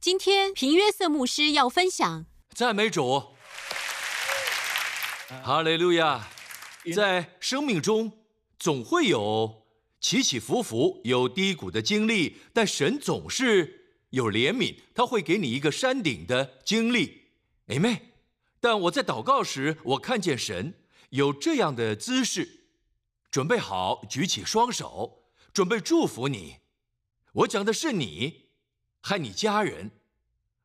今天平约瑟牧师要分享，赞美主，哈利路亚！在生命中总会有起起伏伏、有低谷的经历，但神总是有怜悯，他会给你一个山顶的经历。哎妹，但我在祷告时，我看见神有这样的姿势，准备好举起双手，准备祝福你。我讲的是你。害你家人，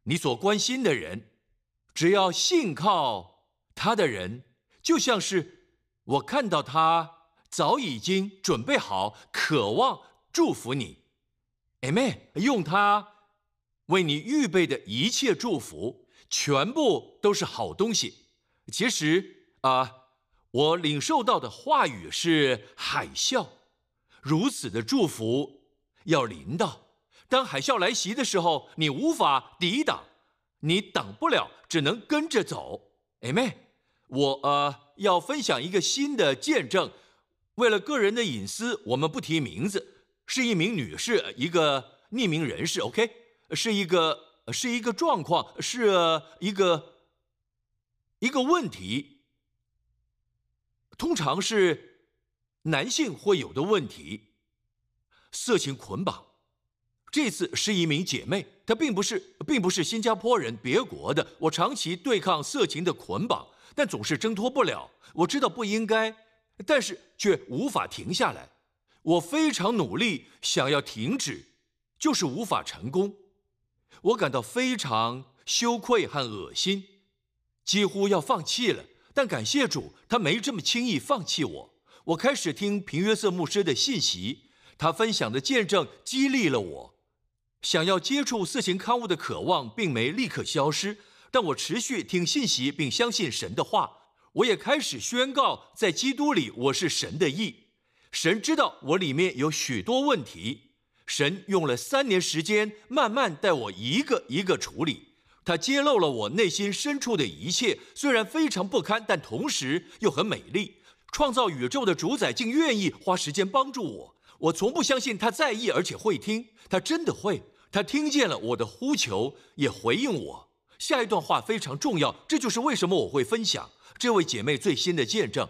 你所关心的人，只要信靠他的人，就像是我看到他早已经准备好，渴望祝福你，Amen。用他为你预备的一切祝福，全部都是好东西。其实啊，我领受到的话语是海啸，如此的祝福要临到。当海啸来袭的时候，你无法抵挡，你挡不了，只能跟着走。哎妹，我呃要分享一个新的见证，为了个人的隐私，我们不提名字，是一名女士，一个匿名人士。OK，是一个是一个状况，是一个一个问题，通常是男性会有的问题，色情捆绑。这次是一名姐妹，她并不是，并不是新加坡人，别国的。我长期对抗色情的捆绑，但总是挣脱不了。我知道不应该，但是却无法停下来。我非常努力想要停止，就是无法成功。我感到非常羞愧和恶心，几乎要放弃了。但感谢主，他没这么轻易放弃我。我开始听平约瑟牧师的信息，他分享的见证激励了我。想要接触色情刊物的渴望并没立刻消失，但我持续听信息并相信神的话。我也开始宣告，在基督里我是神的义。神知道我里面有许多问题，神用了三年时间慢慢带我一个一个处理。他揭露了我内心深处的一切，虽然非常不堪，但同时又很美丽。创造宇宙的主宰竟愿意花时间帮助我。我从不相信他在意，而且会听。他真的会。他听见了我的呼求，也回应我。下一段话非常重要，这就是为什么我会分享这位姐妹最新的见证。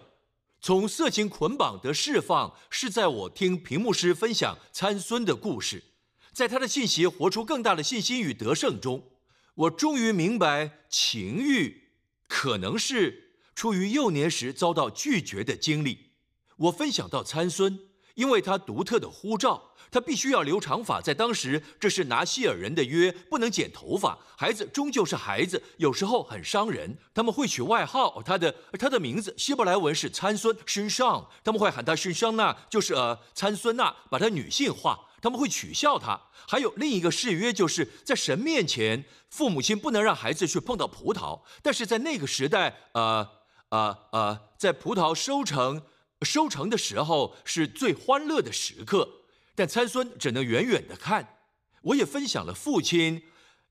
从色情捆绑的释放，是在我听屏幕师分享参孙的故事，在他的信息活出更大的信心与得胜中，我终于明白情欲可能是出于幼年时遭到拒绝的经历。我分享到参孙，因为他独特的呼召。他必须要留长发，在当时这是拿西尔人的约，不能剪头发。孩子终究是孩子，有时候很伤人。他们会取外号，他的他的名字希伯来文是参孙，身上他们会喊他身上那，就是呃参孙那，把他女性化。他们会取笑他。还有另一个誓约，就是在神面前，父母亲不能让孩子去碰到葡萄。但是在那个时代，呃呃呃，在葡萄收成收成的时候，是最欢乐的时刻。但参孙只能远远的看。我也分享了父亲，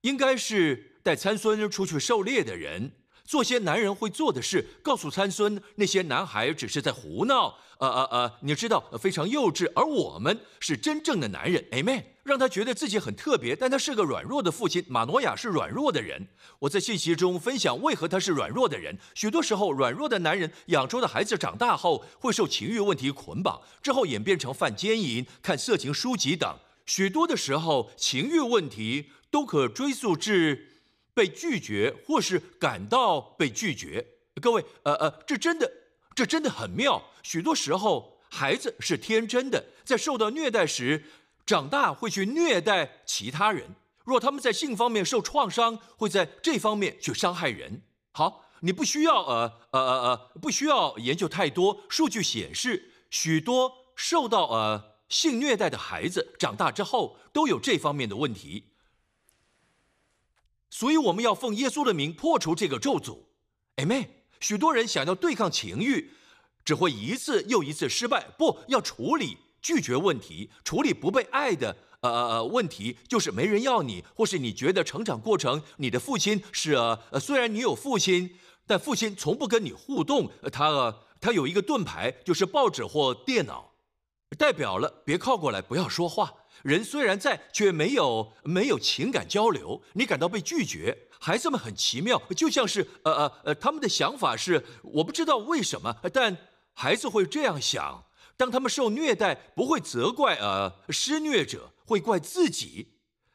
应该是带参孙出去狩猎的人，做些男人会做的事，告诉参孙那些男孩只是在胡闹。呃呃呃，你知道，非常幼稚。而我们是真正的男人，Amen。让他觉得自己很特别，但他是个软弱的父亲。马诺亚是软弱的人。我在信息中分享为何他是软弱的人。许多时候，软弱的男人养出的孩子长大后会受情欲问题捆绑，之后演变成犯奸淫、看色情书籍等。许多的时候，情欲问题都可追溯至被拒绝或是感到被拒绝。各位，呃呃，这真的，这真的很妙。许多时候，孩子是天真的，在受到虐待时。长大会去虐待其他人，若他们在性方面受创伤，会在这方面去伤害人。好，你不需要呃呃呃呃，不需要研究太多。数据显示，许多受到呃性虐待的孩子长大之后都有这方面的问题。所以我们要奉耶稣的名破除这个咒诅。哎妹，许多人想要对抗情欲，只会一次又一次失败。不要处理。拒绝问题，处理不被爱的呃呃问题，就是没人要你，或是你觉得成长过程，你的父亲是呃呃，虽然你有父亲，但父亲从不跟你互动，他他有一个盾牌，就是报纸或电脑，代表了别靠过来，不要说话。人虽然在，却没有没有情感交流，你感到被拒绝。孩子们很奇妙，就像是呃呃呃，他们的想法是我不知道为什么，但孩子会这样想：当他们受虐待，不会责怪呃施虐者，会怪自己；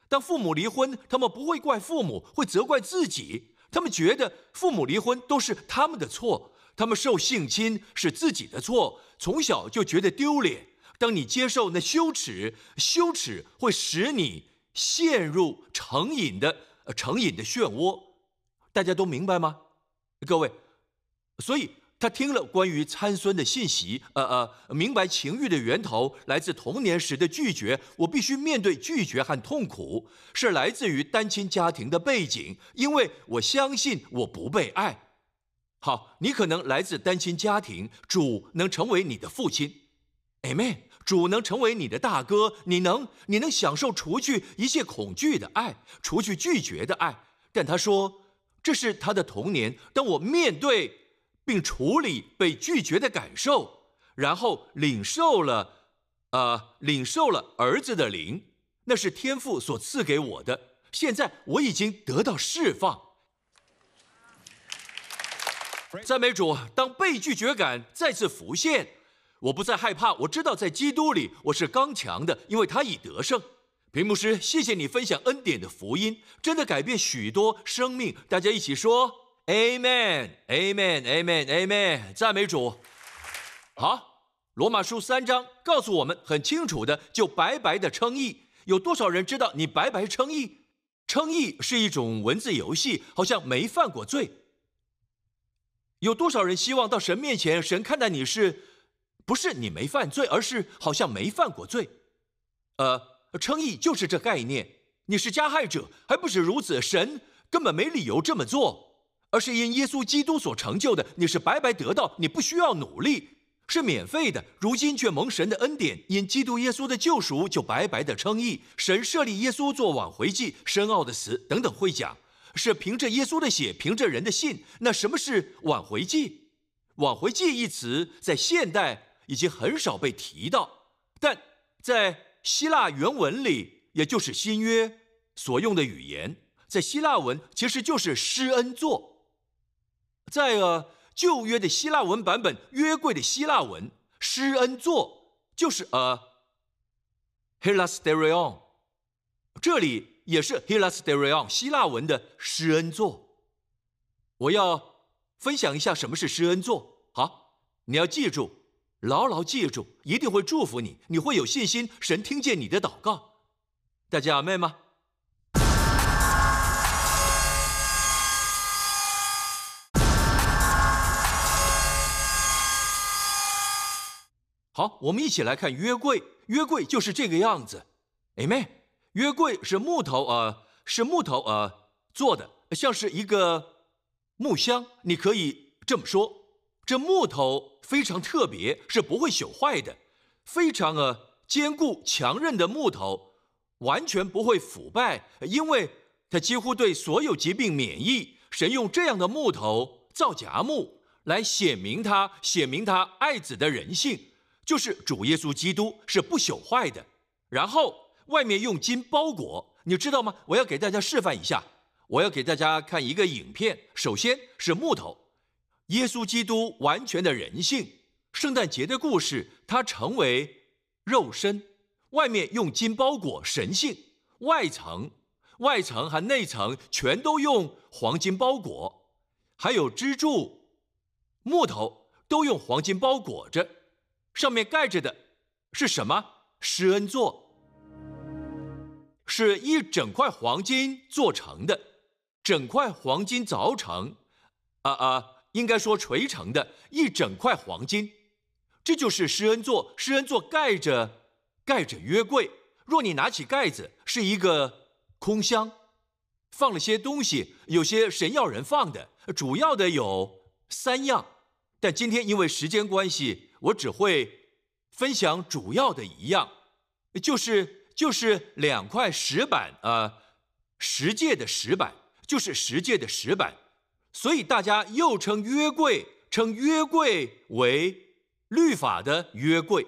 当父母离婚，他们不会怪父母，会责怪自己。他们觉得父母离婚都是他们的错，他们受性侵是自己的错，从小就觉得丢脸。当你接受那羞耻，羞耻会使你陷入成瘾的成瘾的漩涡，大家都明白吗？各位，所以他听了关于参孙的信息，呃呃，明白情欲的源头来自童年时的拒绝，我必须面对拒绝和痛苦，是来自于单亲家庭的背景，因为我相信我不被爱。好，你可能来自单亲家庭，主能成为你的父亲，Amen。主能成为你的大哥，你能，你能享受除去一切恐惧的爱，除去拒绝的爱。但他说，这是他的童年。当我面对并处理被拒绝的感受，然后领受了，呃，领受了儿子的灵，那是天父所赐给我的。现在我已经得到释放。赞美主，当被拒绝感再次浮现。我不再害怕，我知道在基督里我是刚强的，因为他已得胜。屏幕师，谢谢你分享恩典的福音，真的改变许多生命。大家一起说：Amen，Amen，Amen，Amen。赞美主。好，罗马书三章告诉我们很清楚的，就白白的称义。有多少人知道你白白称义？称义是一种文字游戏，好像没犯过罪。有多少人希望到神面前，神看待你是？不是你没犯罪，而是好像没犯过罪。呃，称义就是这概念。你是加害者，还不是如此？神根本没理由这么做，而是因耶稣基督所成就的。你是白白得到，你不需要努力，是免费的。如今却蒙神的恩典，因基督耶稣的救赎，就白白的称义。神设立耶稣做挽回祭，深奥的词等等会讲，是凭着耶稣的血，凭着人的信。那什么是挽回祭？挽回祭一词在现代。已经很少被提到，但在希腊原文里，也就是新约所用的语言，在希腊文其实就是施恩座。在呃旧约的希腊文版本，约柜的希腊文施恩座就是呃 hilasterion，这里也是 hilasterion 希腊文的施恩座。我要分享一下什么是施恩座。好，你要记住。牢牢记住，一定会祝福你，你会有信心，神听见你的祷告。大家阿妹吗？好，我们一起来看约柜。约柜就是这个样子。阿妹，约柜是木头呃，是木头呃做的，像是一个木箱。你可以这么说。这木头非常特别，是不会朽坏的，非常呃坚固强韧的木头，完全不会腐败，因为它几乎对所有疾病免疫。神用这样的木头造荚木，来显明他显明他爱子的人性，就是主耶稣基督是不朽坏的。然后外面用金包裹，你知道吗？我要给大家示范一下，我要给大家看一个影片。首先是木头。耶稣基督完全的人性，圣诞节的故事，他成为肉身，外面用金包裹神性，外层、外层和内层全都用黄金包裹，还有支柱、木头都用黄金包裹着，上面盖着的是什么？施恩座，是一整块黄金做成的，整块黄金凿成，啊啊。应该说垂成的一整块黄金，这就是施恩座。施恩座盖着盖着约柜。若你拿起盖子，是一个空箱，放了些东西，有些神要人放的。主要的有三样，但今天因为时间关系，我只会分享主要的一样，就是就是两块石板，呃，十诫的石板，就是十诫的石板。所以大家又称约柜，称约柜为律法的约柜，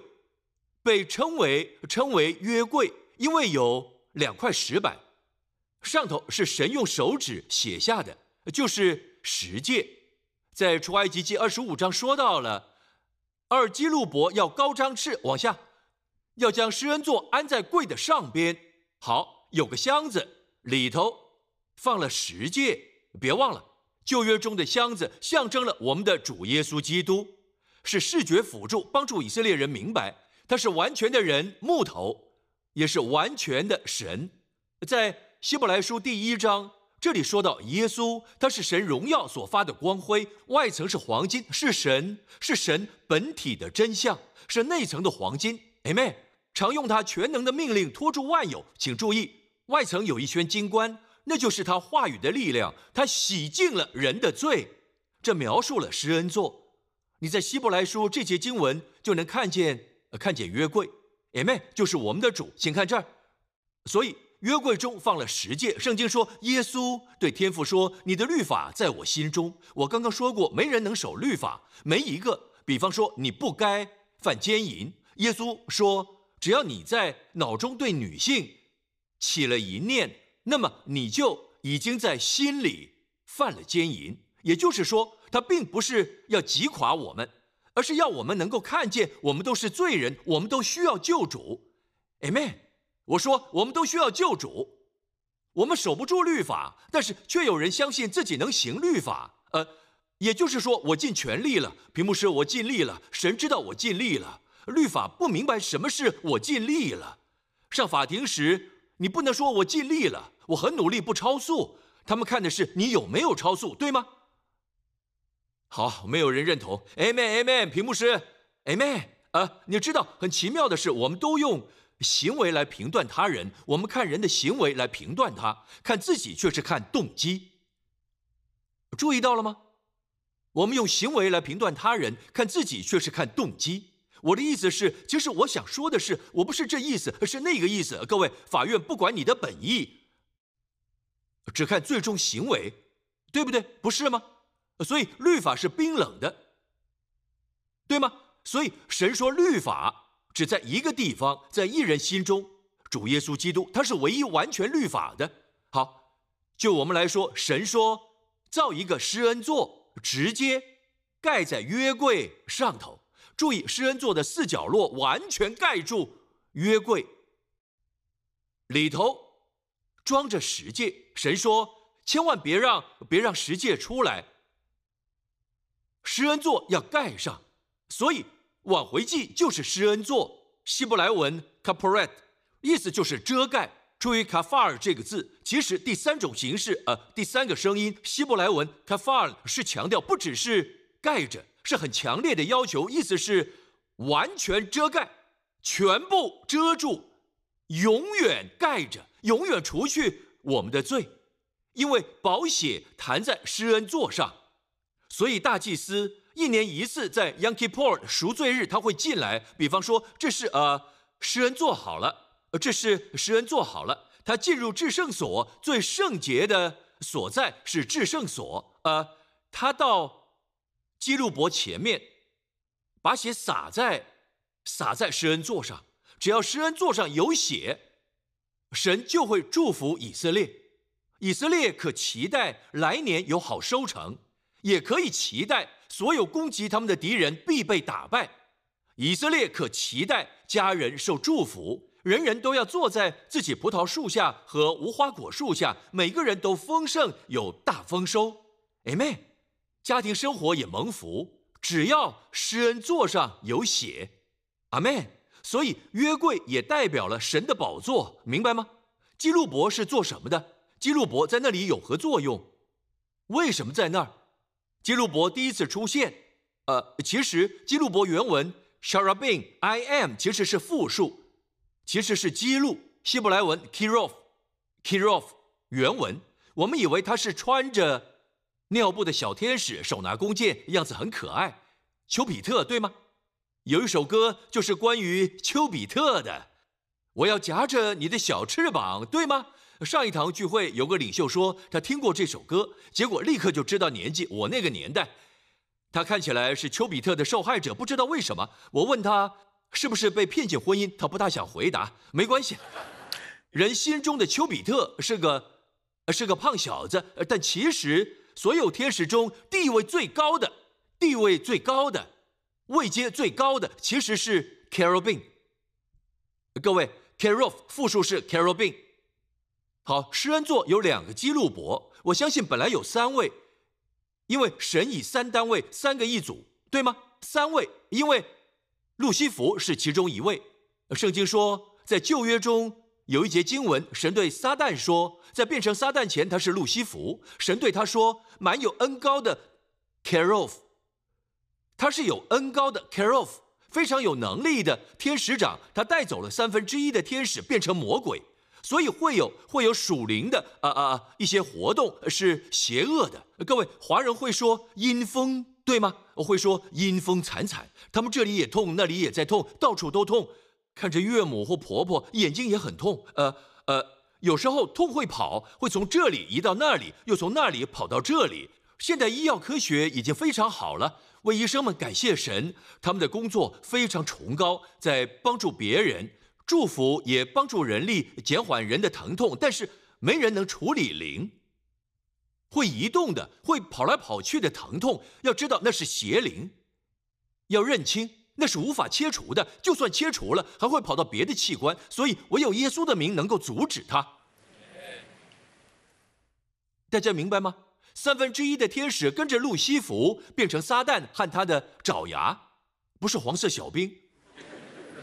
被称为称为约柜，因为有两块石板，上头是神用手指写下的，就是十诫。在出埃及记二十五章说到了，二基路伯要高张翅往下，要将施恩座安在柜的上边。好，有个箱子，里头放了十诫。别忘了，旧约中的箱子象征了我们的主耶稣基督，是视觉辅助，帮助以色列人明白他是完全的人，木头也是完全的神。在希伯来书第一章。这里说到耶稣，他是神荣耀所发的光辉，外层是黄金，是神，是神本体的真相，是内层的黄金。Amen。常用他全能的命令托住万有，请注意，外层有一圈金冠，那就是他话语的力量，他洗净了人的罪。这描述了施恩座。你在希伯来书这节经文就能看见，看见约柜，Amen，就是我们的主。请看这儿，所以。约柜中放了十诫，圣经说耶稣对天父说：“你的律法在我心中。”我刚刚说过，没人能守律法，没一个。比方说，你不该犯奸淫，耶稣说：“只要你在脑中对女性起了一念，那么你就已经在心里犯了奸淫。”也就是说，他并不是要击垮我们，而是要我们能够看见，我们都是罪人，我们都需要救主。Amen。我说，我们都需要救主。我们守不住律法，但是却有人相信自己能行律法。呃，也就是说，我尽全力了。屏幕师，我尽力了。神知道我尽力了。律法不明白什么是我尽力了。上法庭时，你不能说我尽力了，我很努力不超速。他们看的是你有没有超速，对吗？好，没有人认同。Amen，Amen。屏幕师，Amen。啊，你知道很奇妙的是，我们都用。行为来评断他人，我们看人的行为来评断他，看自己却是看动机。注意到了吗？我们用行为来评断他人，看自己却是看动机。我的意思是，其实我想说的是，我不是这意思，是那个意思。各位，法院不管你的本意，只看最终行为，对不对？不是吗？所以律法是冰冷的，对吗？所以神说律法。只在一个地方，在一人心中，主耶稣基督，他是唯一完全律法的。好，就我们来说，神说造一个施恩座，直接盖在约柜上头。注意，施恩座的四角落完全盖住约柜，里头装着十戒。神说，千万别让别让十戒出来，施恩座要盖上。所以。挽回祭就是施恩座，希伯来文 kaporet，意思就是遮盖。注意 kafar 这个字，其实第三种形式，呃，第三个声音，希伯来文 kafar 是强调不只是盖着，是很强烈的要求，意思是完全遮盖，全部遮住，永远盖着，永远除去我们的罪，因为宝血弹在施恩座上，所以大祭司。一年一次，在 Yankipur 赎罪日，他会进来。比方说，这是呃，施恩做好了，这是施恩做好了。他进入至圣所，最圣洁的所在是至圣所。呃，他到基路伯前面，把血洒在洒在施恩座上。只要施恩座上有血，神就会祝福以色列。以色列可期待来年有好收成，也可以期待。所有攻击他们的敌人必被打败，以色列可期待家人受祝福，人人都要坐在自己葡萄树下和无花果树下，每个人都丰盛有大丰收。Amen。家庭生活也蒙福，只要施恩座上有血。Amen。所以约柜也代表了神的宝座，明白吗？基路伯是做什么的？基路伯在那里有何作用？为什么在那儿？基路伯第一次出现，呃，其实基路伯原文 sharabin I am 其实是复数，其实是基路希伯来文 kirof kirof 原文，我们以为他是穿着尿布的小天使，手拿弓箭，样子很可爱，丘比特对吗？有一首歌就是关于丘比特的，我要夹着你的小翅膀，对吗？上一堂聚会，有个领袖说他听过这首歌，结果立刻就知道年纪。我那个年代，他看起来是丘比特的受害者，不知道为什么。我问他是不是被骗进婚姻，他不大想回答。没关系，人心中的丘比特是个是个胖小子，但其实所有天使中地位最高的、地位最高的、位阶最高的，其实是 Carolyn。各位，Carol 复数是 Carolyn。好，施恩座有两个基路伯，我相信本来有三位，因为神以三单位，三个一组，对吗？三位，因为路西弗是其中一位。圣经说，在旧约中有一节经文，神对撒旦说，在变成撒旦前他是路西弗，神对他说，满有恩高的，care of，他是有恩高的 care of，非常有能力的天使长，他带走了三分之一的天使，变成魔鬼。所以会有会有属灵的啊啊一些活动是邪恶的。各位华人会说阴风对吗？我会说阴风惨惨，他们这里也痛，那里也在痛，到处都痛。看着岳母或婆婆眼睛也很痛，呃呃，有时候痛会跑，会从这里移到那里，又从那里跑到这里。现代医药科学已经非常好了，为医生们感谢神，他们的工作非常崇高，在帮助别人。祝福也帮助人力减缓人的疼痛，但是没人能处理灵。会移动的、会跑来跑去的疼痛，要知道那是邪灵，要认清那是无法切除的。就算切除了，还会跑到别的器官，所以唯有耶稣的名能够阻止它。大家明白吗？三分之一的天使跟着路西弗变成撒旦和他的爪牙，不是黄色小兵。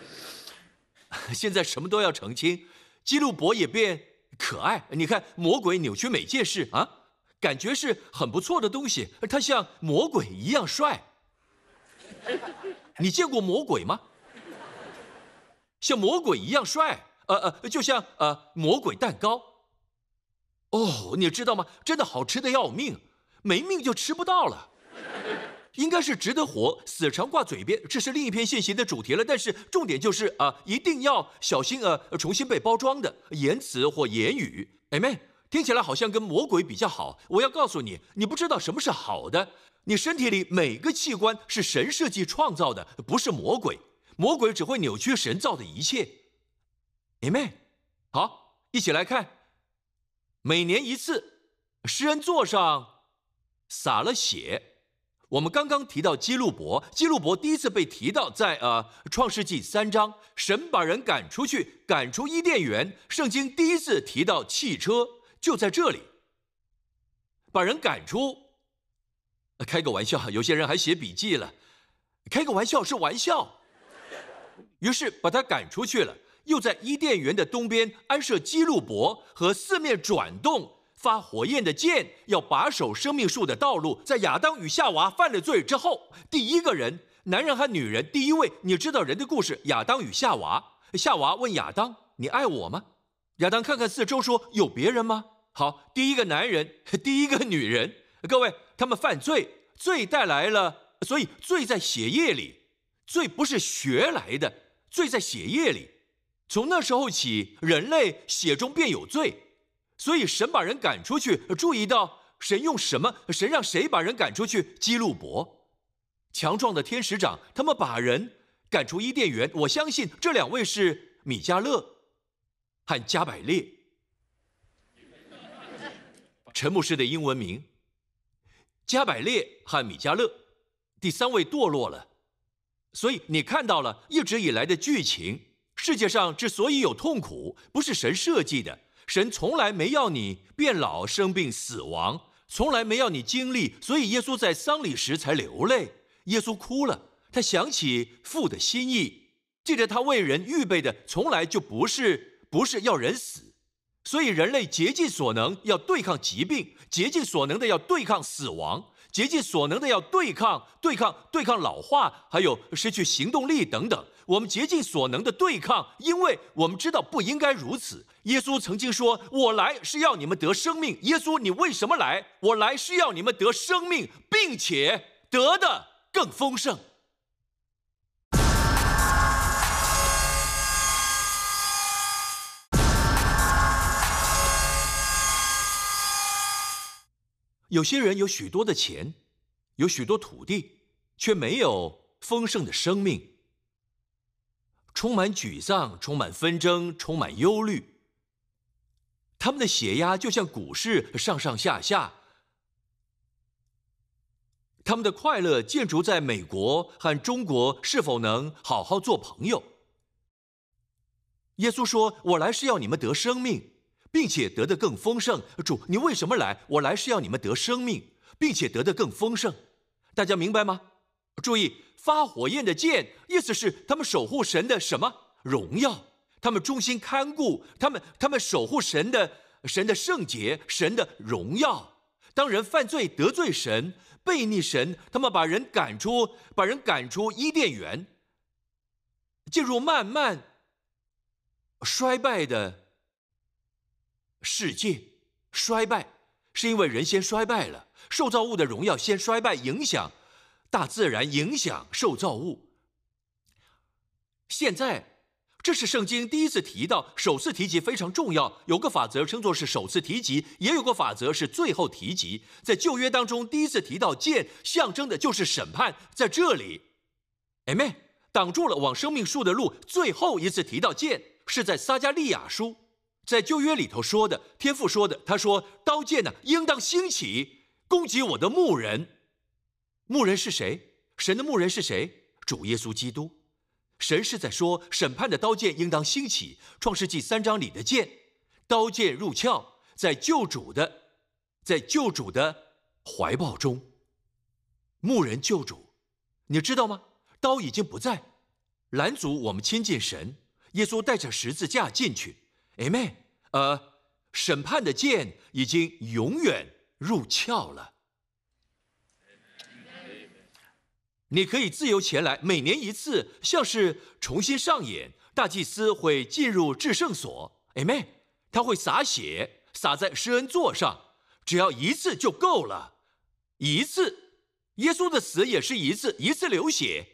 现在什么都要澄清，基路伯也变可爱。你看，魔鬼扭曲每件事啊，感觉是很不错的东西。他像魔鬼一样帅。你见过魔鬼吗？像魔鬼一样帅？呃呃，就像呃魔鬼蛋糕。哦，你知道吗？真的好吃的要命，没命就吃不到了。应该是值得活，死常挂嘴边，这是另一篇信息的主题了。但是重点就是啊，一定要小心呃，重新被包装的言辞或言语。哎妹，听起来好像跟魔鬼比较好。我要告诉你，你不知道什么是好的。你身体里每个器官是神设计创造的，不是魔鬼。魔鬼只会扭曲神造的一切。你妹，好，一起来看。每年一次，诗人座上洒了血。我们刚刚提到基路伯，基路伯第一次被提到在呃创世纪三章，神把人赶出去，赶出伊甸园。圣经第一次提到汽车就在这里，把人赶出。开个玩笑，有些人还写笔记了。开个玩笑是玩笑。于是把他赶出去了，又在伊甸园的东边安设基路伯和四面转动。发火焰的剑要把守生命树的道路。在亚当与夏娃犯了罪之后，第一个人，男人和女人，第一位，你知道人的故事。亚当与夏娃，夏娃问亚当：“你爱我吗？”亚当看看四周，说：“有别人吗？”好，第一个男人，第一个女人，各位，他们犯罪，罪带来了，所以罪在血液里，罪不是学来的，罪在血液里。从那时候起，人类血中便有罪。所以神把人赶出去，注意到神用什么？神让谁把人赶出去？基路伯，强壮的天使长，他们把人赶出伊甸园。我相信这两位是米迦勒和加百列。陈牧师的英文名：加百列和米迦勒。第三位堕落了，所以你看到了一直以来的剧情。世界上之所以有痛苦，不是神设计的。神从来没要你变老、生病、死亡，从来没要你经历，所以耶稣在丧礼时才流泪。耶稣哭了，他想起父的心意，记得他为人预备的从来就不是不是要人死，所以人类竭尽所能要对抗疾病，竭尽所能的要对抗死亡。竭尽所能的要对抗、对抗、对抗老化，还有失去行动力等等。我们竭尽所能的对抗，因为我们知道不应该如此。耶稣曾经说：“我来是要你们得生命。”耶稣，你为什么来？我来是要你们得生命，并且得的更丰盛。有些人有许多的钱，有许多土地，却没有丰盛的生命，充满沮丧，充满纷争，充满忧虑。他们的血压就像股市上上下下。他们的快乐建筑在美国和中国是否能好好做朋友？耶稣说：“我来是要你们得生命，并且得的更丰盛。”主，你为什么来？我来是要你们得生命，并且得的更丰盛。大家明白吗？注意，发火焰的剑，意思是他们守护神的什么荣耀？他们忠心看顾，他们他们守护神的神的圣洁，神的荣耀。当人犯罪得罪神。背逆神，他们把人赶出，把人赶出伊甸园，进入慢慢衰败的世界。衰败是因为人先衰败了，受造物的荣耀先衰败，影响大自然，影响受造物。现在。这是圣经第一次提到，首次提及非常重要。有个法则称作是首次提及，也有个法则是最后提及。在旧约当中，第一次提到剑，象征的就是审判。在这里，Amen，挡住了往生命树的路。最后一次提到剑，是在撒加利亚书，在旧约里头说的，天父说的。他说：“刀剑呢，应当兴起，攻击我的牧人。牧人是谁？神的牧人是谁？主耶稣基督。”神是在说，审判的刀剑应当兴起。创世纪三章里的剑，刀剑入鞘，在救主的，在救主的怀抱中，牧人救主，你知道吗？刀已经不在，拦阻我们亲近神。耶稣带着十字架进去，Amen。呃，审判的剑已经永远入鞘了。你可以自由前来，每年一次，像是重新上演。大祭司会进入至圣所，Amen。他会洒血，洒在施恩座上，只要一次就够了。一次，耶稣的死也是一次，一次流血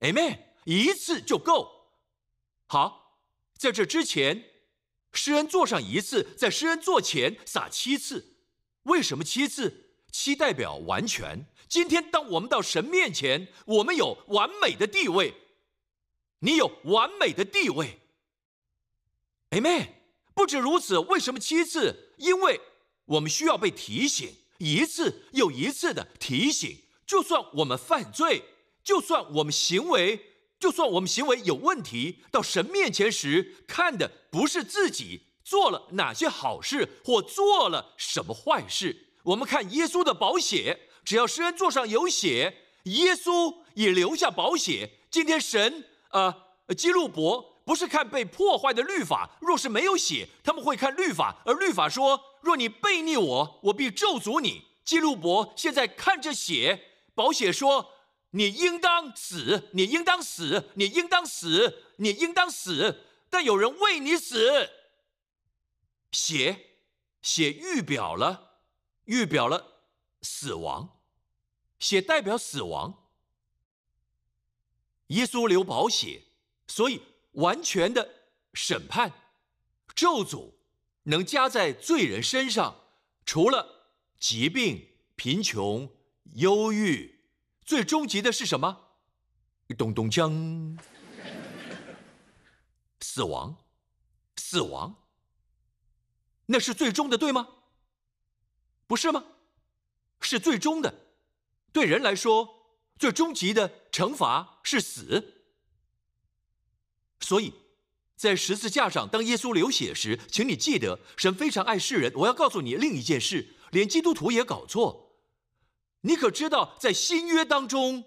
，Amen。一次就够。好，在这之前，施恩座上一次，在施恩座前撒七次。为什么七次？七代表完全。今天，当我们到神面前，我们有完美的地位。你有完美的地位，Amen。不止如此，为什么七次？因为我们需要被提醒，一次又一次的提醒。就算我们犯罪，就算我们行为，就算我们行为有问题，到神面前时，看的不是自己做了哪些好事或做了什么坏事，我们看耶稣的宝血。只要施恩座上有血，耶稣也留下宝血。今天神啊，基路伯不是看被破坏的律法，若是没有血，他们会看律法，而律法说：若你背逆我，我必咒诅你。基路伯现在看着血，宝血说：你应当死，你应当死，你应当死，你应当死。但有人为你死，血，血预表了，预表了。死亡，血代表死亡。耶稣流宝血，所以完全的审判、咒诅能加在罪人身上。除了疾病、贫穷、忧郁，最终极的是什么？咚咚锵！死亡，死亡，那是最终的，对吗？不是吗？是最终的，对人来说，最终极的惩罚是死。所以，在十字架上，当耶稣流血时，请你记得，神非常爱世人。我要告诉你另一件事，连基督徒也搞错。你可知道，在新约当中，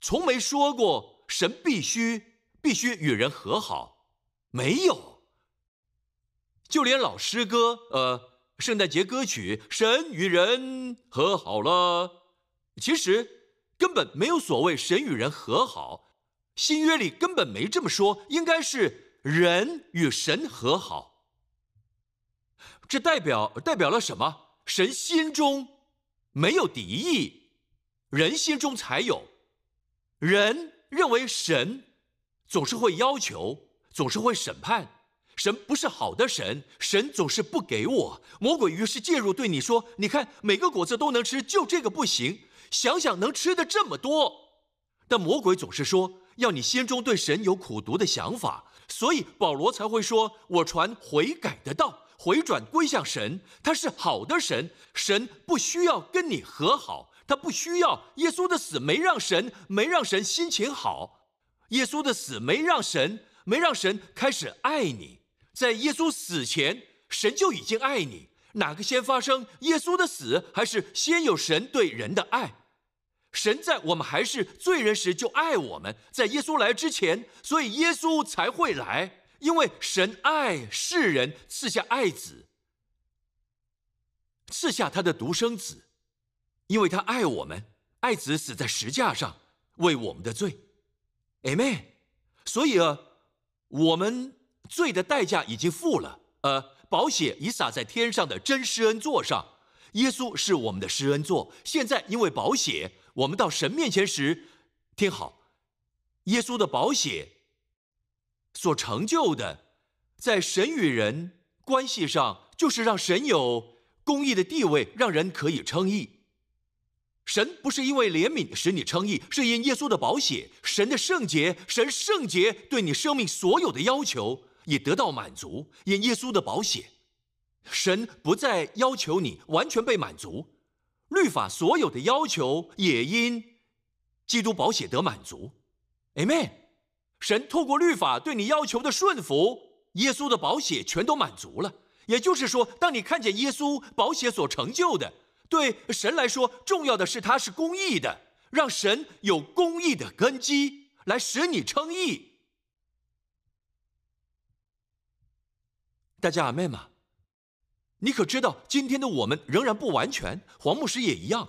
从没说过神必须必须与人和好，没有。就连老诗歌，呃。圣诞节歌曲《神与人和好了》，其实根本没有所谓神与人和好，新约里根本没这么说，应该是人与神和好。这代表代表了什么？神心中没有敌意，人心中才有。人认为神总是会要求，总是会审判。神不是好的神，神总是不给我。魔鬼于是介入，对你说：“你看，每个果子都能吃，就这个不行。想想能吃的这么多。”但魔鬼总是说，要你心中对神有苦毒的想法，所以保罗才会说：“我传悔改的道。回转归向神，他是好的神，神不需要跟你和好，他不需要耶稣的死没让神没让神心情好，耶稣的死没让神没让神开始爱你，在耶稣死前，神就已经爱你，哪个先发生？耶稣的死还是先有神对人的爱？神在我们还是罪人时就爱我们，在耶稣来之前，所以耶稣才会来。因为神爱世人，赐下爱子，赐下他的独生子，因为他爱我们，爱子死在石架上为我们的罪，Amen。所以啊，我们罪的代价已经付了，呃，宝血已洒在天上的真施恩座上，耶稣是我们的施恩座。现在因为宝血，我们到神面前时，听好，耶稣的宝血。所成就的，在神与人关系上，就是让神有公义的地位，让人可以称义。神不是因为怜悯使你称义，是因耶稣的宝血，神的圣洁，神圣洁对你生命所有的要求也得到满足。因耶稣的宝血，神不再要求你完全被满足，律法所有的要求也因基督宝血得满足。Amen。神透过律法对你要求的顺服，耶稣的宝血全都满足了。也就是说，当你看见耶稣宝血所成就的，对神来说重要的是他是公义的，让神有公义的根基来使你称义。大家阿妹吗？你可知道今天的我们仍然不完全，黄牧师也一样。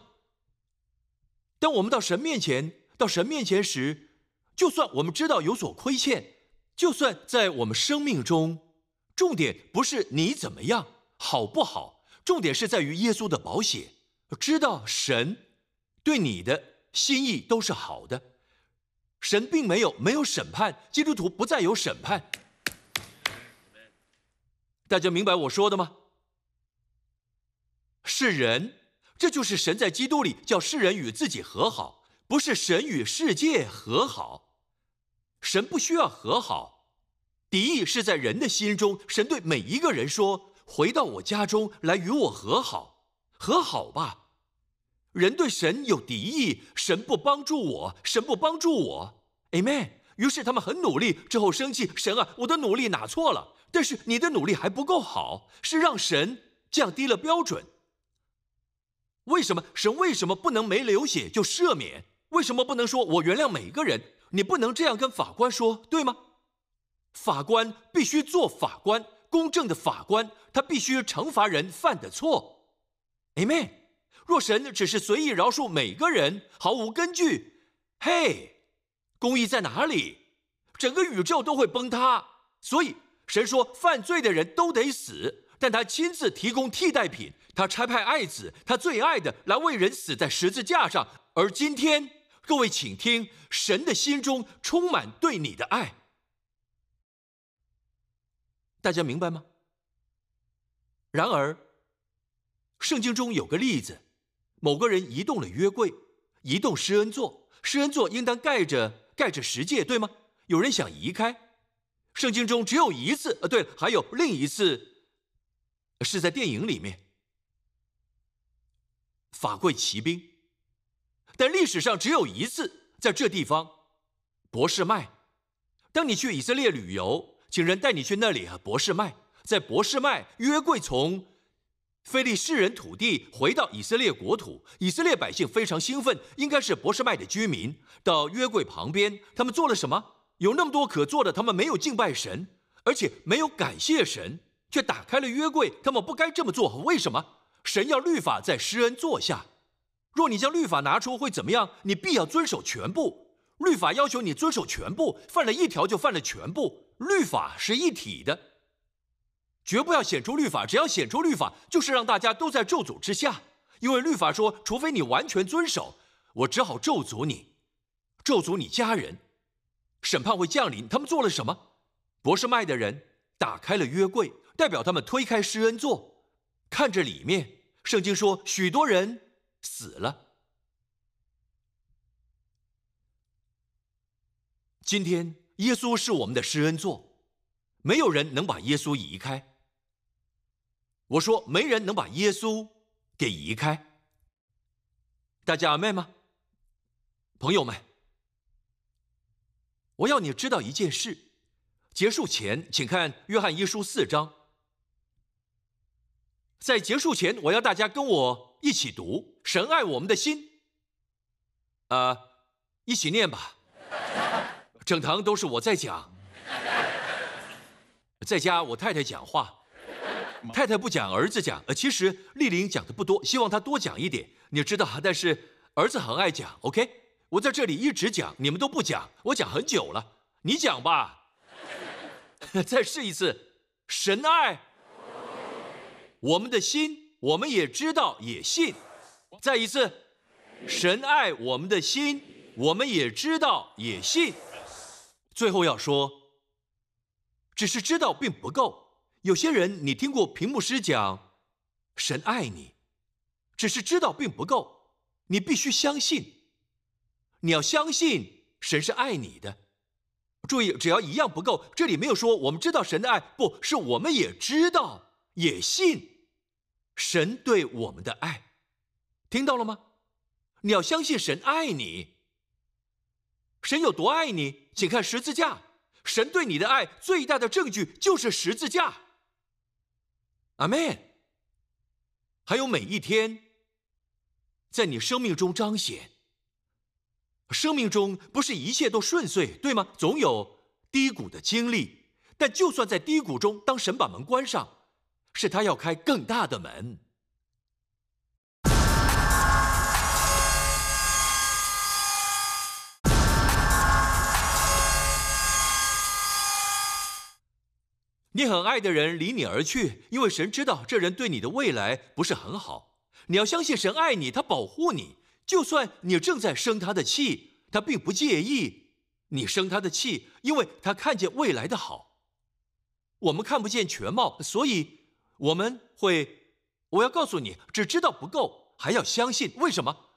当我们到神面前，到神面前时。就算我们知道有所亏欠，就算在我们生命中，重点不是你怎么样好不好，重点是在于耶稣的保险。知道神对你的心意都是好的，神并没有没有审判，基督徒不再有审判。大家明白我说的吗？是人，这就是神在基督里叫世人与自己和好，不是神与世界和好。神不需要和好，敌意是在人的心中。神对每一个人说：“回到我家中来与我和好，和好吧。”人对神有敌意，神不帮助我，神不帮助我，Amen。于是他们很努力，之后生气：“神啊，我的努力哪错了？但是你的努力还不够好，是让神降低了标准。为什么神为什么不能没流血就赦免？为什么不能说我原谅每个人？”你不能这样跟法官说，对吗？法官必须做法官，公正的法官，他必须惩罚人犯的错。Amen。若神只是随意饶恕每个人，毫无根据，嘿，公义在哪里？整个宇宙都会崩塌。所以神说，犯罪的人都得死，但他亲自提供替代品，他差派爱子，他最爱的来为人死在十字架上。而今天。各位，请听，神的心中充满对你的爱，大家明白吗？然而，圣经中有个例子，某个人移动了约柜，移动施恩座，施恩座应当盖着盖着十诫，对吗？有人想移开，圣经中只有一次，呃，对了，还有另一次，是在电影里面，法柜骑兵。但历史上只有一次，在这地方，博士麦。当你去以色列旅游，请人带你去那里啊。博士麦在博士麦，约柜从非利士人土地回到以色列国土，以色列百姓非常兴奋，应该是博士麦的居民到约柜旁边，他们做了什么？有那么多可做的，他们没有敬拜神，而且没有感谢神，却打开了约柜。他们不该这么做，为什么？神要律法在施恩座下。若你将律法拿出会怎么样？你必要遵守全部。律法要求你遵守全部，犯了一条就犯了全部。律法是一体的，绝不要显出律法。只要显出律法，就是让大家都在咒诅之下。因为律法说，除非你完全遵守，我只好咒诅你，咒诅你家人。审判会降临。他们做了什么？博士麦的人打开了约柜，代表他们推开施恩座，看着里面。圣经说，许多人。死了。今天，耶稣是我们的施恩座，没有人能把耶稣移开。我说没人能把耶稣给移开。大家阿妹吗？朋友们，我要你知道一件事。结束前，请看约翰一书四章。在结束前，我要大家跟我一起读“神爱我们的心”。啊，一起念吧。整堂都是我在讲，在家我太太讲话，太太不讲，儿子讲。呃，其实丽玲讲的不多，希望她多讲一点。你知道，但是儿子很爱讲。OK，我在这里一直讲，你们都不讲，我讲很久了。你讲吧。再试一次，神爱我们的心，我们也知道也信。再一次，神爱我们的心，我们也知道也信。最后要说，只是知道并不够。有些人，你听过屏幕师讲，神爱你，只是知道并不够，你必须相信。你要相信神是爱你的。注意，只要一样不够，这里没有说我们知道神的爱，不是我们也知道也信神对我们的爱，听到了吗？你要相信神爱你，神有多爱你，请看十字架，神对你的爱最大的证据就是十字架。阿门。还有每一天，在你生命中彰显。生命中不是一切都顺遂，对吗？总有低谷的经历。但就算在低谷中，当神把门关上，是他要开更大的门。你很爱的人离你而去，因为神知道这人对你的未来不是很好。你要相信神爱你，他保护你。就算你正在生他的气，他并不介意你生他的气，因为他看见未来的好。我们看不见全貌，所以我们会，我要告诉你，只知道不够，还要相信。为什么？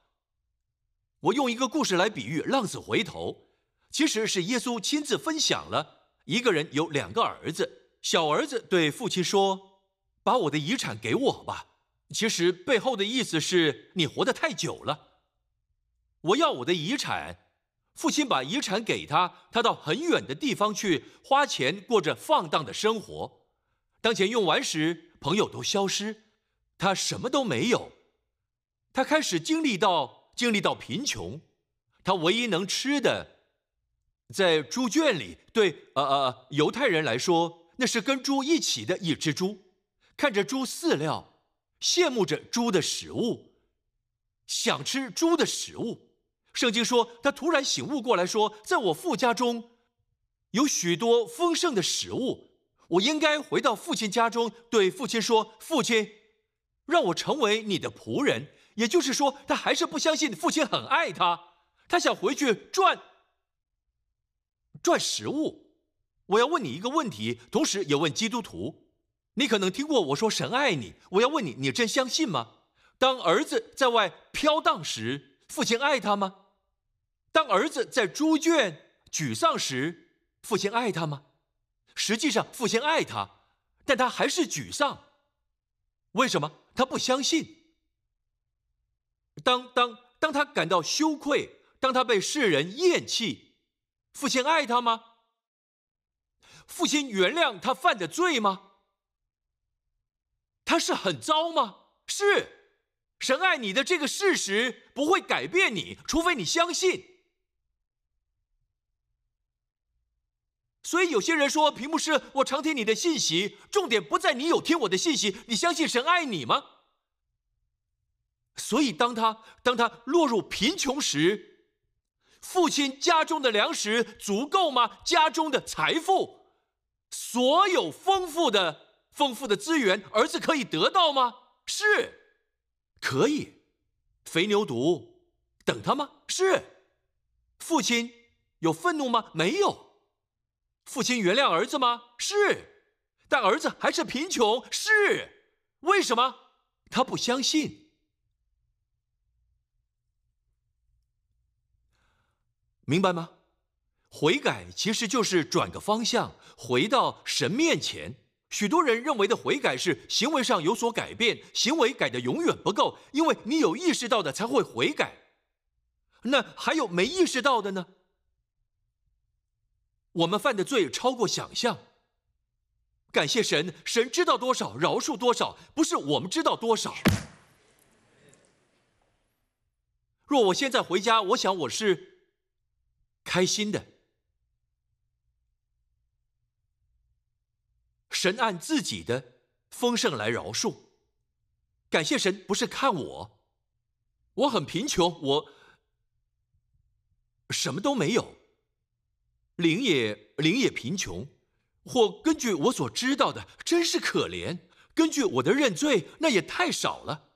我用一个故事来比喻浪子回头，其实是耶稣亲自分享了。一个人有两个儿子，小儿子对父亲说：“把我的遗产给我吧。”其实背后的意思是你活得太久了。我要我的遗产，父亲把遗产给他，他到很远的地方去花钱，过着放荡的生活。当钱用完时，朋友都消失，他什么都没有。他开始经历到经历到贫穷，他唯一能吃的，在猪圈里，对呃呃犹太人来说，那是跟猪一起的一只猪，看着猪饲料，羡慕着猪的食物，想吃猪的食物。圣经说，他突然醒悟过来，说：“在我父家中，有许多丰盛的食物，我应该回到父亲家中，对父亲说：‘父亲，让我成为你的仆人。’也就是说，他还是不相信父亲很爱他，他想回去赚赚食物。我要问你一个问题，同时也问基督徒：你可能听过我说神爱你，我要问你，你真相信吗？当儿子在外飘荡时，父亲爱他吗？当儿子在猪圈沮丧时，父亲爱他吗？实际上，父亲爱他，但他还是沮丧。为什么？他不相信。当当当他感到羞愧，当他被世人厌弃，父亲爱他吗？父亲原谅他犯的罪吗？他是很糟吗？是。神爱你的这个事实不会改变你，除非你相信。所以有些人说，屏幕是我常听你的信息，重点不在你有听我的信息，你相信神爱你吗？所以当他当他落入贫穷时，父亲家中的粮食足够吗？家中的财富，所有丰富的丰富的资源，儿子可以得到吗？是，可以。肥牛犊等他吗？是。父亲有愤怒吗？没有。父亲原谅儿子吗？是，但儿子还是贫穷。是，为什么？他不相信。明白吗？悔改其实就是转个方向，回到神面前，许多人认为的悔改是行为上有所改变，行为改的永远不够，因为你有意识到的才会悔改。那还有没意识到的呢？我们犯的罪超过想象。感谢神，神知道多少，饶恕多少，不是我们知道多少。若我现在回家，我想我是开心的。神按自己的丰盛来饶恕，感谢神，不是看我，我很贫穷，我什么都没有，灵也灵也贫穷，或根据我所知道的，真是可怜。根据我的认罪，那也太少了。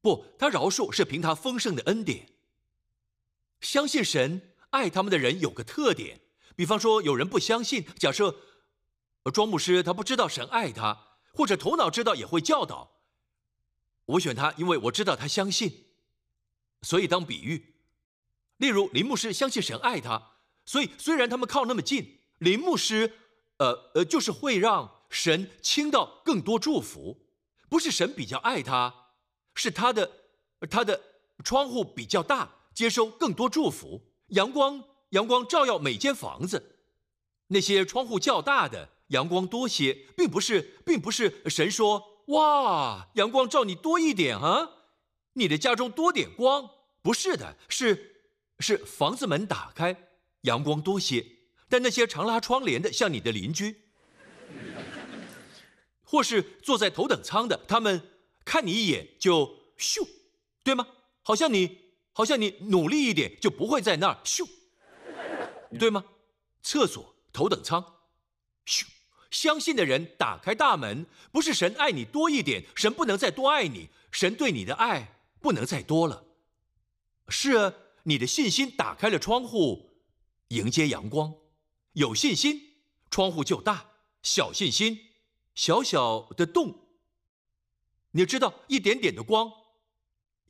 不，他饶恕是凭他丰盛的恩典。相信神爱他们的人有个特点，比方说有人不相信，假设。庄牧师他不知道神爱他，或者头脑知道也会教导。我选他，因为我知道他相信，所以当比喻。例如林牧师相信神爱他，所以虽然他们靠那么近，林牧师，呃呃，就是会让神倾到更多祝福。不是神比较爱他，是他的他的窗户比较大，接收更多祝福。阳光阳光照耀每间房子，那些窗户较大的。阳光多些，并不是，并不是神说哇，阳光照你多一点啊，你的家中多点光，不是的，是是房子门打开，阳光多些。但那些常拉窗帘的，像你的邻居，或是坐在头等舱的，他们看你一眼就咻，对吗？好像你，好像你努力一点就不会在那儿咻，对吗？厕所头等舱，咻。相信的人打开大门，不是神爱你多一点，神不能再多爱你，神对你的爱不能再多了。是啊，你的信心打开了窗户，迎接阳光。有信心，窗户就大；小信心，小小的洞。你知道，一点点的光，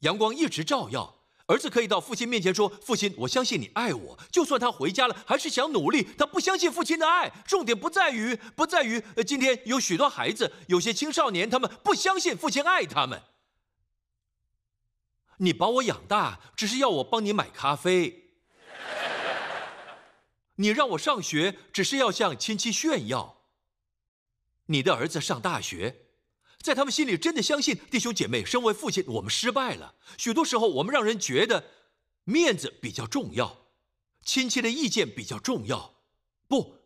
阳光一直照耀。儿子可以到父亲面前说：“父亲，我相信你爱我。”就算他回家了，还是想努力。他不相信父亲的爱。重点不在于，不在于，今天有许多孩子，有些青少年，他们不相信父亲爱他们。你把我养大，只是要我帮你买咖啡；你让我上学，只是要向亲戚炫耀。你的儿子上大学。在他们心里，真的相信弟兄姐妹，身为父亲，我们失败了。许多时候，我们让人觉得面子比较重要，亲戚的意见比较重要。不，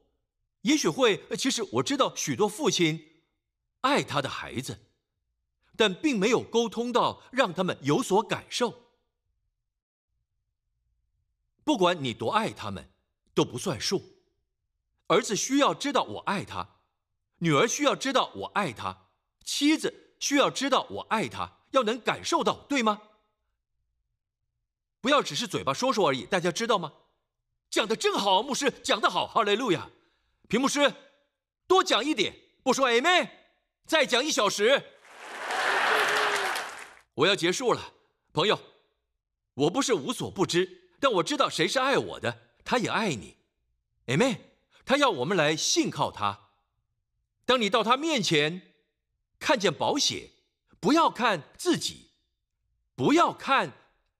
也许会。其实我知道许多父亲爱他的孩子，但并没有沟通到让他们有所感受。不管你多爱他们，都不算数。儿子需要知道我爱他，女儿需要知道我爱他。妻子需要知道我爱他，要能感受到，对吗？不要只是嘴巴说说而已，大家知道吗？讲的正好，牧师讲的好，哈利路亚！屏幕师，多讲一点，不说 a 妹再讲一小时。我要结束了，朋友，我不是无所不知，但我知道谁是爱我的，他也爱你，Amen。他要我们来信靠他，当你到他面前。看见保险，不要看自己，不要看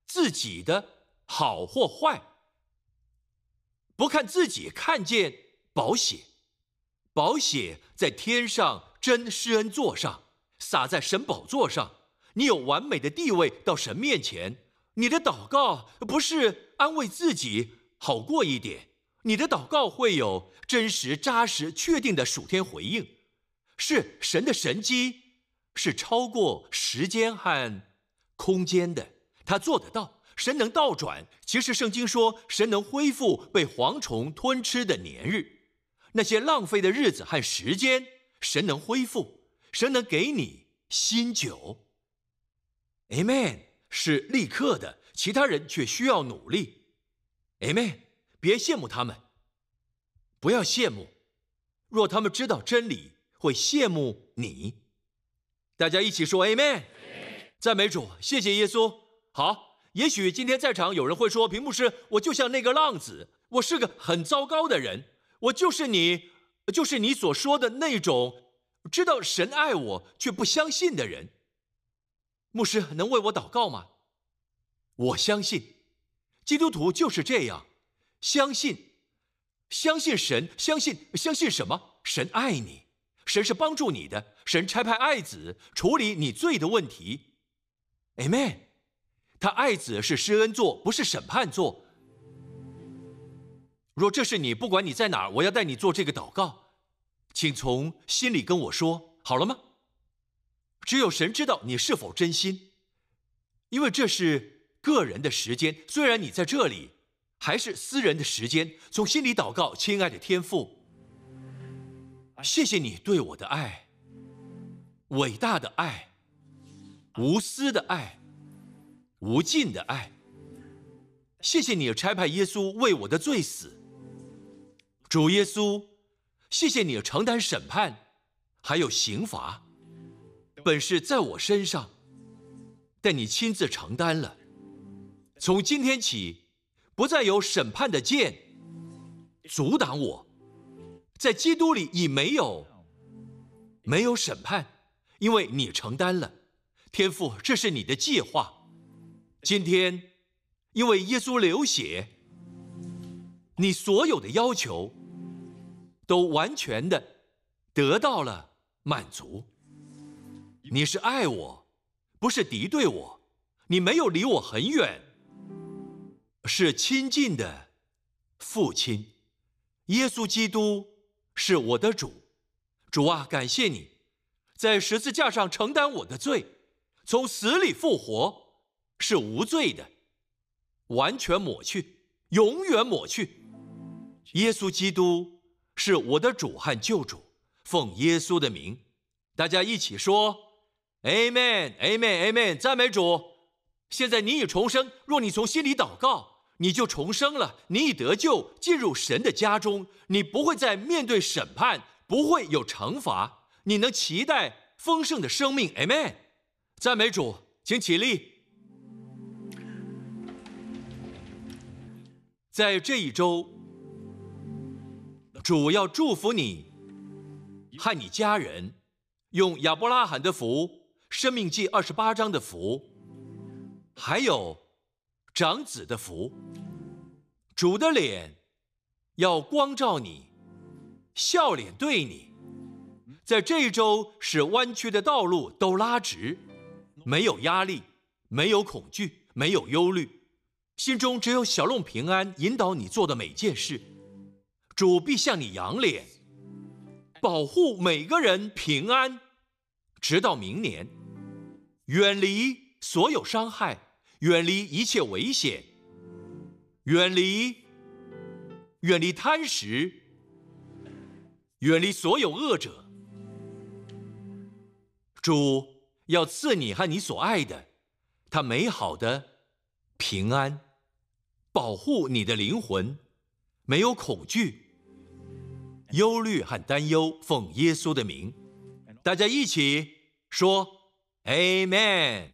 自己的好或坏，不看自己，看见保险。保险在天上真施恩座上，撒在神宝座上，你有完美的地位到神面前。你的祷告不是安慰自己好过一点，你的祷告会有真实、扎实、确定的属天回应。是神的神机，是超过时间和空间的，他做得到。神能倒转，其实圣经说，神能恢复被蝗虫吞吃的年日，那些浪费的日子和时间，神能恢复，神能给你新酒。Amen，是立刻的，其他人却需要努力。Amen，别羡慕他们，不要羡慕，若他们知道真理。会羡慕你，大家一起说 Amen，赞美主，谢谢耶稣。好，也许今天在场有人会说，屏幕师，我就像那个浪子，我是个很糟糕的人，我就是你就是你所说的那种知道神爱我却不相信的人。牧师能为我祷告吗？我相信，基督徒就是这样，相信，相信神，相信相信什么？神爱你，神是帮助你的，神差派爱子处理你罪的问题。Amen。他爱子是施恩座，不是审判座。若这是你，不管你在哪儿，我要带你做这个祷告，请从心里跟我说，好了吗？只有神知道你是否真心，因为这是个人的时间。虽然你在这里，还是私人的时间。从心里祷告，亲爱的天父，谢谢你对我的爱，伟大的爱，无私的爱，无尽的爱。谢谢你差派耶稣为我的罪死，主耶稣，谢谢你承担审判，还有刑罚。本是在我身上，但你亲自承担了。从今天起，不再有审判的剑阻挡我，在基督里已没有没有审判，因为你承担了。天父，这是你的计划。今天，因为耶稣流血，你所有的要求都完全的得到了满足。你是爱我，不是敌对我。你没有离我很远，是亲近的父亲。耶稣基督是我的主，主啊，感谢你，在十字架上承担我的罪，从死里复活，是无罪的，完全抹去，永远抹去。耶稣基督是我的主和救主，奉耶稣的名，大家一起说。Amen，Amen，Amen，赞美主。现在你已重生，若你从心里祷告，你就重生了，你已得救，进入神的家中。你不会再面对审判，不会有惩罚，你能期待丰盛的生命。Amen，赞美主，请起立。在这一周，主要祝福你和你家人，用亚伯拉罕的福。生命记二十八章的福，还有长子的福，主的脸要光照你，笑脸对你，在这一周使弯曲的道路都拉直，没有压力，没有恐惧，没有忧虑，心中只有小龙平安引导你做的每件事，主必向你扬脸，保护每个人平安。直到明年，远离所有伤害，远离一切危险，远离远离贪食，远离所有恶者。主要赐你和你所爱的他美好的平安，保护你的灵魂，没有恐惧、忧虑和担忧。奉耶稣的名。大家一起说，Amen。